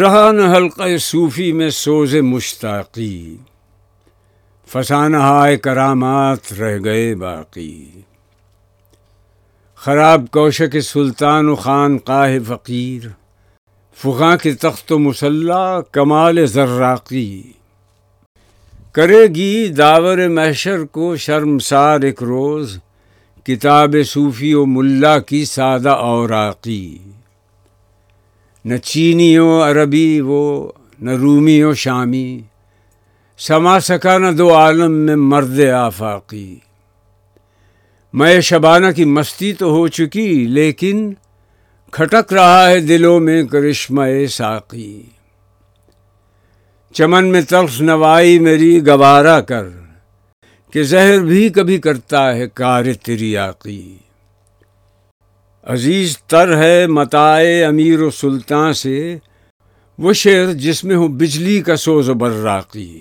رہا نہ حلقہ صوفی میں سوز مشتاقی، فسانہ ہائے کرامات رہ گئے باقی۔ خراب کوشک سلطان و خان قاہ فقیر، فقاں کے تخت و مسلح کمال زراقی۔ کرے گی داور محشر کو شرمسار ایک روز، کتاب صوفی و ملا کی سادہ اوراقی۔ نہ چینی و عربی وہ، نہ رومی و شامی۔ سما سکا نہ دو عالم میں مرد آفاقی۔ میں شبانہ کی مستی تو ہو چکی، لیکن کھٹک رہا ہے دلوں میں کرشمہ ساقی۔ چمن میں تلخ نوائی میری گوارا کر، کہ زہر بھی کبھی کرتا ہے کار تریاقی۔ عزیز تر ہے متائے امیر و سلطان سے وہ شعر جس میں ہو بجلی کا سوز و براقی۔